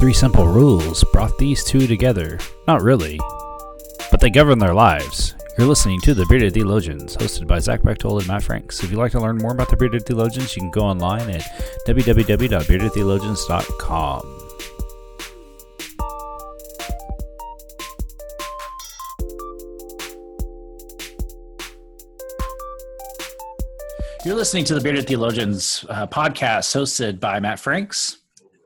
Three simple rules brought these two together. Not really, but they govern their lives. You're listening to The Bearded Theologians, hosted by Zach Bechtold and Matt Franks. If you'd like to learn more about The Bearded Theologians, you can go online at www.beardedtheologians.com. You're listening to the Bearded Theologians uh, podcast hosted by Matt Franks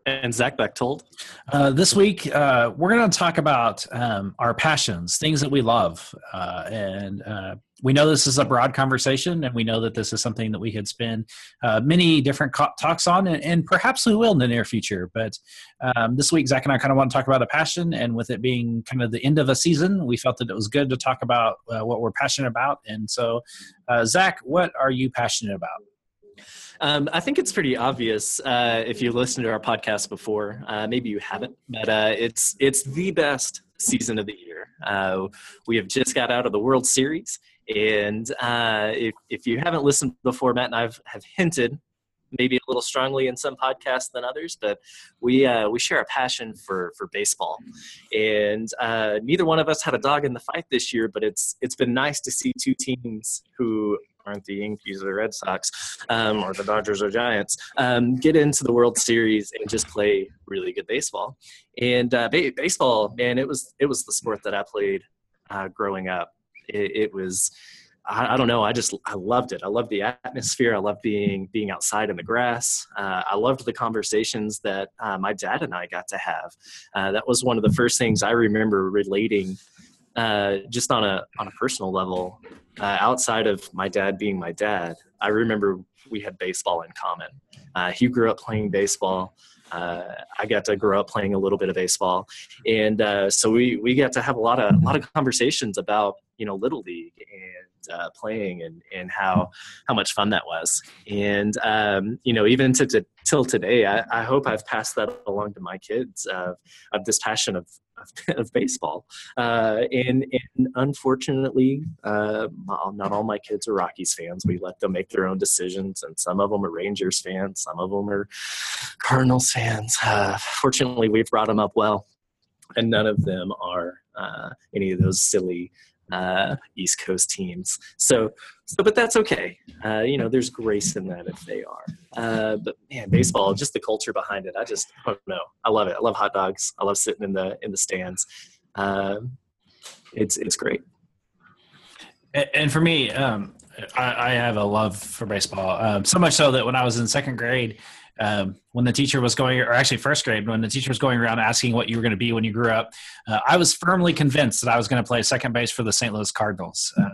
and Zach Bechtold. Uh, this week, uh, we're going to talk about um, our passions, things that we love. Uh, and uh, we know this is a broad conversation, and we know that this is something that we could spend uh, many different co- talks on, and, and, perhaps we will in the near future. But um, this week, Zach and I kind of want to talk about a passion, and with it being kind of the end of a season, we felt that it was good to talk about uh, what we're passionate about. And so, Zach, what are you passionate about? Um, I think it's pretty obvious uh, if you listened to our podcast before. Uh, maybe you haven't, but uh, it's it's the best season of the year. Uh, we have just got out of the World Series, and uh, if if you haven't listened before, Matt and I have, have hinted maybe a little strongly in some podcasts than others, but we uh, we share a passion for for baseball, and uh, neither one of us had a dog in the fight this year. But it's it's been nice to see two teams who aren't the Yankees or the Red Sox um, or the Dodgers or Giants um, get into the World Series and just play really good baseball. And uh, ba- baseball, man, it was it was the sport that I played uh, growing up. It, it was. I, don't know. I just I loved it. I loved the atmosphere. I loved being being outside in the grass. Uh, I loved the conversations that uh, my dad and I got to have. Uh, that was one of the first things I remember relating uh, just on a on a personal level, uh, outside of my dad being my dad, I remember we had baseball in common. Uh, he grew up playing baseball. Uh, I got to grow up playing a little bit of baseball, and uh, so we we got to have a lot of a lot of conversations about you know little league and uh, playing and and how how much fun that was. And um, you know even to, to till today, I, I, hope I've passed that along to my kids of of this passion of of, of baseball. Uh, and, and, unfortunately, uh, not all my kids are Rockies fans. We let them make their own decisions, and some of them are Rangers fans, some of them are Cardinals fans. Uh, fortunately, we've brought them up well, and none of them are uh, any of those silly uh, East Coast teams. So, so but that's okay. Uh, you know, there's grace in that if they are. Uh, but man, baseball, just the culture behind it. I just I don't know. I love it. I love hot dogs. I love sitting in the in the stands. Um, it's it's great. And for me, um, I, I, have a love for baseball. Um, so much so that when I was in second grade, um, when the teacher was going, or actually first grade, when the teacher was going around asking what you were going to be when you grew up, uh, I was firmly convinced that I was going to play second base for the St. Louis Cardinals. Uh,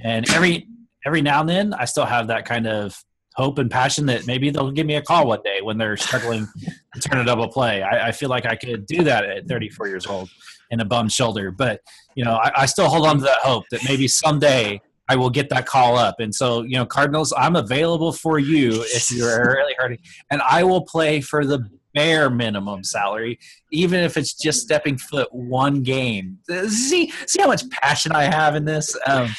and every every now and then, I still have that kind of hope and passion that maybe they'll give me a call one day when they're struggling to turn a double play. I, I, feel like I could do that at 34 years old in a bum shoulder, but you know, I, I still hold on to that hope that maybe someday I will get that call up. And so, you know, Cardinals, I'm available for you if you're really hurting, and I will play for the bare minimum salary, even if it's just stepping foot one game. See, see how much passion I have in this. Um,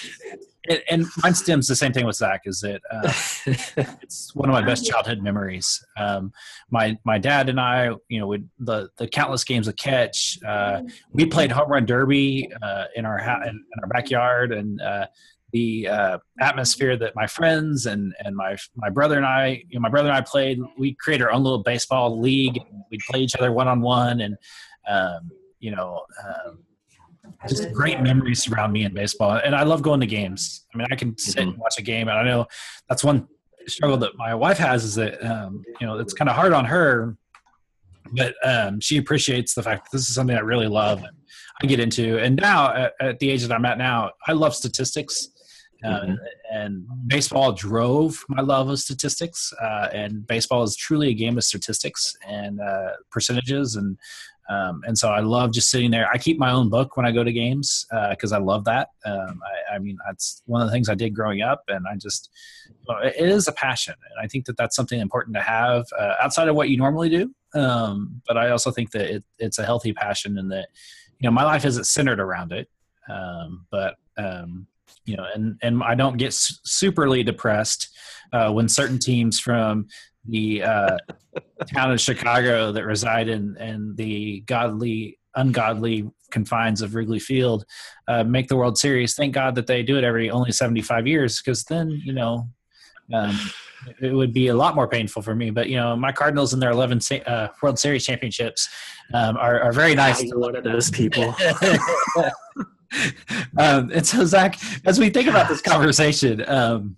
and, and mine stems the same thing with Zach. Is that uh, it's one of my best childhood memories. Um, my my dad and I, you know, would, the the countless games of catch. Uh, we played home run derby uh, in our ha- in, in, our backyard, and uh, the uh, atmosphere that my friends and and my my brother and I, you know, my brother and I played. We created our own little baseball league. We'd play each other one on one, and um, you know, um, just great memories surround me in baseball. And I love going to games. I mean, I can sit and mm-hmm. watch a game, and I know that's one struggle that my wife has is that um, you know it's kind of hard on her, but um, she appreciates the fact that this is something I really love. And, I get into. And now, at, at, the age that I'm at now, I love statistics. Uh, mm-hmm. and baseball drove my love of statistics. Uh, and baseball is truly a game of statistics and uh, percentages, and um, and so I love just sitting there. I keep my own book when I go to games because uh, I love that. Um, I, I, mean, that's one of the things I did growing up, and I just it is a passion, and I think that that's something important to have uh, outside of what you normally do. Um, but I also think that it, it's a healthy passion, and that you know my life isn't centered around it. Um, but um, you know, and and I don't get superly depressed uh, when certain teams from the uh, town of Chicago that reside in, in the godly, ungodly confines of Wrigley Field uh, make the World Series. Thank God that they do it every only 75 years because then, you know, um, it would be a lot more painful for me. But, you know, my Cardinals in their 11 uh, World Series championships um, are, are, very nice. You're one of those people. um, and so, Zach, as we think about this conversation, um,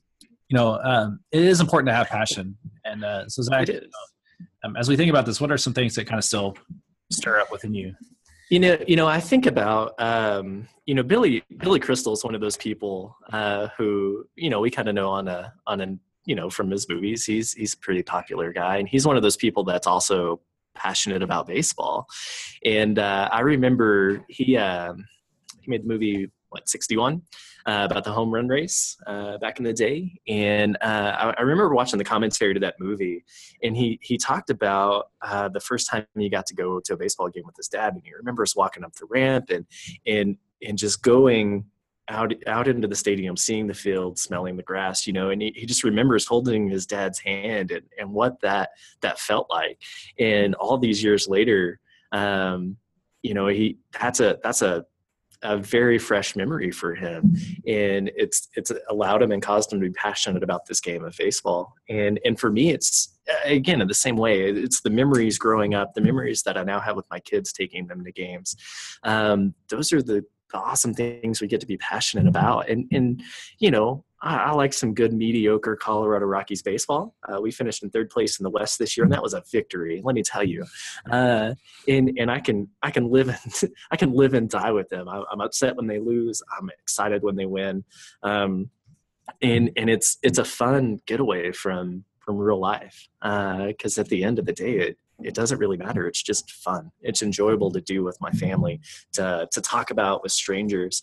you know, um, it is important to have passion. And uh, so, Zach, um, as we think about this, what are some things that kind of still stir up within you? You know, you know, I think about, um, you know, Billy Billy Crystal is one of those people uh, who, you know, we kind of know on a on a you know from his movies. He's he's a pretty popular guy, and he's one of those people that's also passionate about baseball. And uh, I remember he uh, he made the movie what 61 uh, about the home run race uh, back in the day. And uh, I, I, remember watching the commentary to that movie and he he talked about uh, the first time he got to go to a baseball game with his dad and he remembers walking up the ramp and and and just going out out into the stadium seeing the field smelling the grass you know and he, he just remembers holding his dad's hand and, and what that that felt like. And all these years later um, you know he that's a that's a a very fresh memory for him. And it's it's allowed him and caused him to be passionate about this game of baseball. And and for me it's again in the same way it's the memories growing up the memories that i now have with my kids taking them to games. Um, those are the the awesome things we get to be passionate about. And and you know, I, I like some good mediocre Colorado Rockies baseball. Uh, we finished in third place in the West this year, and that was a victory. Let me tell you. Uh, and and I can I can live and I can live and die with them. I, am upset when they lose. I'm excited when they win. Um, and and it's it's a fun getaway from from real life because uh, at the end of the day it it doesn't really matter. It's just fun. It's enjoyable to do with my family, to, to talk about with strangers.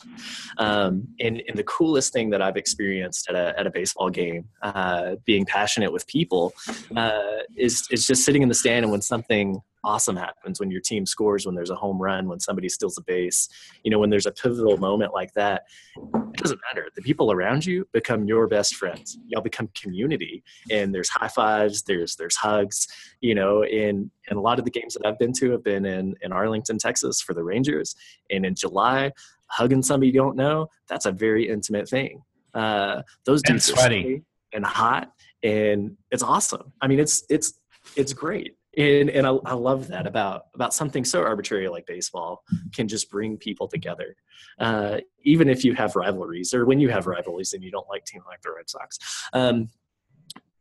Um, and, and the coolest thing that I've experienced at a, at a baseball game, uh, being passionate with people, uh, is, is just sitting in the stand and when something awesome happens when your team scores when there's a home run when somebody steals a base you know when there's a pivotal moment like that. It doesn't matter. The people around you become your best friends. Y'all become community and there's high fives there's there's hugs you know in and a lot of the games that i've been to have been in in arlington texas for the rangers and in july hugging somebody you don't know that's a very intimate thing. Uh, those dudes and sweaty and hot and it's awesome. I mean it's it's it's great and and I, I, love that about about something so arbitrary like baseball can just bring people together. Uh, even if you have rivalries or when you have rivalries and you don't like team like the red sox um,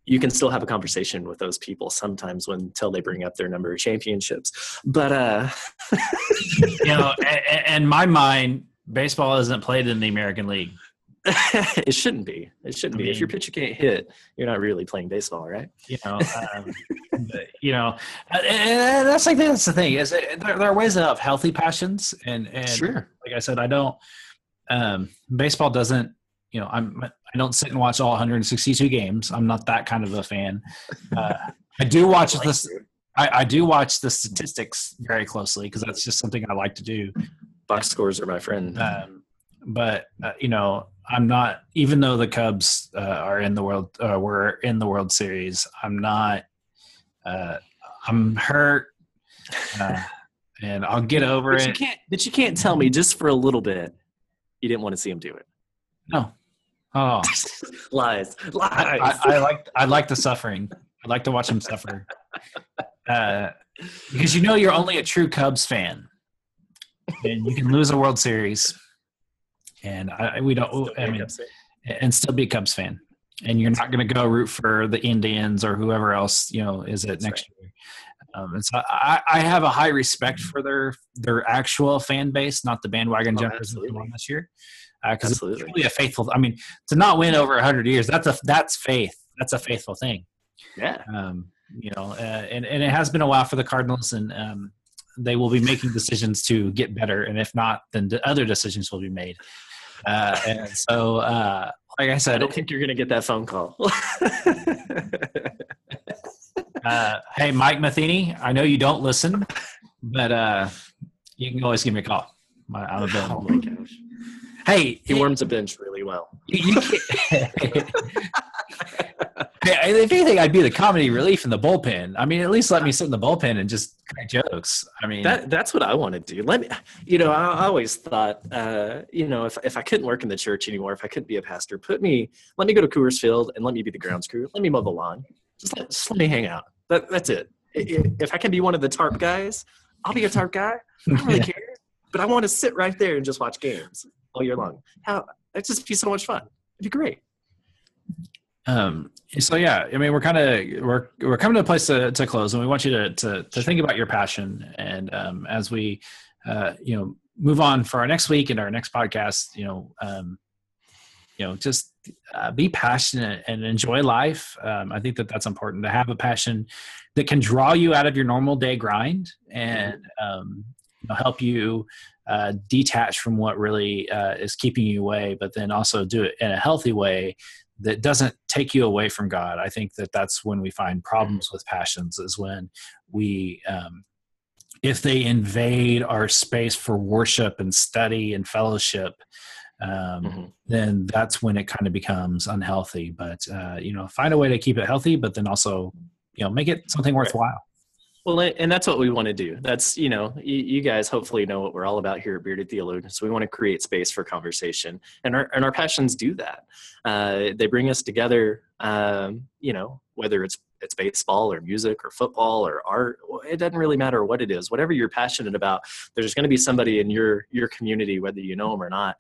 you can still have a conversation with those people sometimes when until they bring up their number of championships. But uh you know in my mind baseball isn't played in the american league it shouldn't be. It shouldn't I mean, be. If your pitcher can't hit, you're not really playing baseball, right? You know, um, you know, and that's like that's the thing is there, there, are ways to have healthy passions, and and sure. like I said, I don't. Um, baseball doesn't. You know, I'm. I don't sit and watch all 162 games. I'm not that kind of a fan. Uh, I do watch I like this. I, I do watch the statistics very closely because that's just something I like to do. Box scores are my friend. Um, but uh, you know, I'm not. Even though the Cubs uh, are in the world, uh, we're in the World Series. I'm not. Uh, I'm hurt, uh, and I'll get over but it. You can't, but you can't tell me just for a little bit you didn't want to see him do it. No. Oh, lies, lies. I, I, I, like I like the suffering. I like to watch him suffer. Uh, because you know you're only a true Cubs fan, and you can lose a World Series and I, we don't. I mean, and still be a Cubs fan. And you're not going to go root for the Indians or whoever else you know is it That's next right. year. Um, and so I, I, have a high respect for their their actual fan base, not the bandwagon oh, jumpers that won this year, because uh, it's really a faithful. I mean, to not win over hundred years, that's a that's faith. That's a faithful thing. Yeah. Um, you know, uh, and and it has been a while for the Cardinals, and um, they will be making decisions to get better, and if not, then the other decisions will be made. Uh, and so, uh, like I said, I don't think you're going to get that phone call. uh, hey, Mike Matheny, I know you don't listen, but uh, you can always give me a call. I'm available. Oh my gosh. Hey, he warms a bench really well. You, you if anything, I'd be the comedy relief in the bullpen. I mean, at least let me sit in the bullpen and just crack jokes. I mean, that that's what I want to do. Let me, you know, I, I always thought, uh, you know, if if I couldn't work in the church anymore, if I couldn't be a pastor, put me, let me go to Coors Field and let me be the grounds crew. Let me mow the lawn. Just let, just let me hang out. That that's it. If I can be one of the tarp guys, I'll be a tarp guy. I don't really yeah. care, but I want to sit right there and just watch games all year long. How that'd just be so much fun. It'd be great. Um, so yeah, I mean, we're kind of we're we're coming to a place to, to close, and we want you to to, to think about your passion. And um, as we, uh, you know, move on for our next week and our next podcast, you know, um, you know, just uh, be passionate and enjoy life. Um, I think that that's important to have a passion that can draw you out of your normal day grind and um, you know, help you uh, detach from what really uh, is keeping you away, but then also do it in a healthy way that doesn't take you away from God. I think that that's when we find problems with passions is when we, um, if they invade our space for worship and study and fellowship, um, mm-hmm. then that's when it kind of becomes unhealthy. But uh, you know, find a way to keep it healthy, but then also, you know, make it something worthwhile. Well, and that's what we want to do. That's, you know, you, guys hopefully know what we're all about here at Bearded Theologians. So we want to create space for conversation, and our and our passions do that. Uh, they bring us together. Um, you know, whether it's it's baseball or music or football or art, it doesn't really matter what it is. Whatever you're passionate about, there's going to be somebody in your your community, whether you know them or not,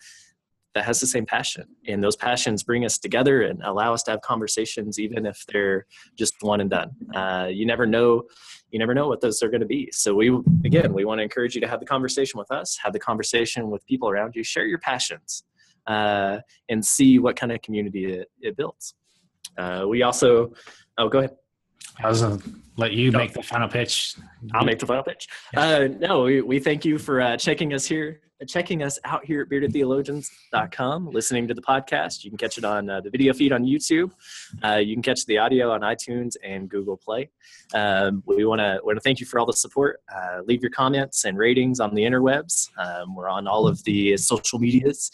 that has the same passion. And those passions bring us together and allow us to have conversations even if they're just one and done. Uh, you never know you never know what those are going to be. So we again we want to encourage you to have the conversation with us have the conversation with people around you share your passions uh, and see what kind of community it, it builds. Uh, we also oh go ahead. I was gonna let you make the final pitch. I'll make the final pitch. Uh, no, we, we thank you for uh, checking us here checking us out here at beardedtheologians.com, listening to the podcast. You can catch it on uh, the video feed on YouTube. Uh, you can catch the audio on iTunes and Google Play. Um, we want to want to thank you for all the support. Uh, leave your comments and ratings on the interwebs. Um, we're on all of the social medias,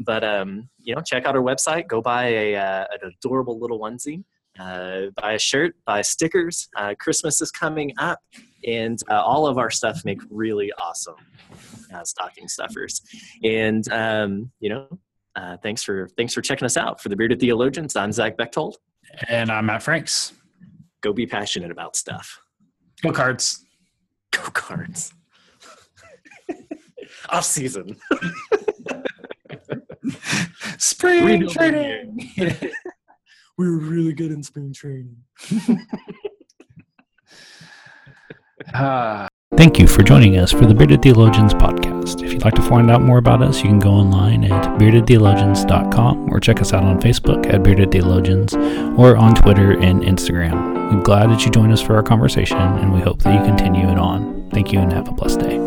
but um, you know, check out our website. Go buy a uh, an adorable little onesie. Uh, buy a shirt, buy stickers. Uh, Christmas is coming up, and uh, all of our stuff make really awesome uh, stocking stuffers. And um, you know, uh, thanks for thanks for checking us out for the Bearded Theologians. I'm Zach Bechtold, and I'm Matt Franks. Go be passionate about stuff. Go cards. Go cards. Off season. spring training. we were really good in spring training. uh. Thank you for joining us for the Bearded Theologians podcast. If you'd like to find out more about us, you can go online at beardedtheologians.com or check us out on Facebook at Bearded Theologians or on Twitter and Instagram. We're glad that you joined us for our conversation and we hope that you continue it on. Thank you and have a blessed day.